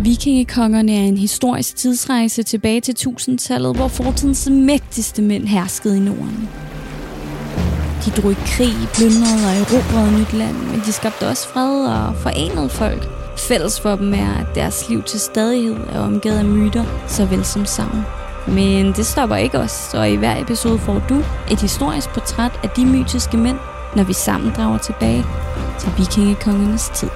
Vikingekongerne er en historisk tidsrejse tilbage til 1000-tallet, hvor fortidens mægtigste mænd herskede i Norden. De drog i krig, plyndrede og erobrede nyt land, men de skabte også fred og forenede folk. Fælles for dem er, at deres liv til stadighed er omgivet af myter, såvel som savn. Men det stopper ikke os, og i hver episode får du et historisk portræt af de mytiske mænd, når vi sammen drager tilbage til vikingekongernes tid.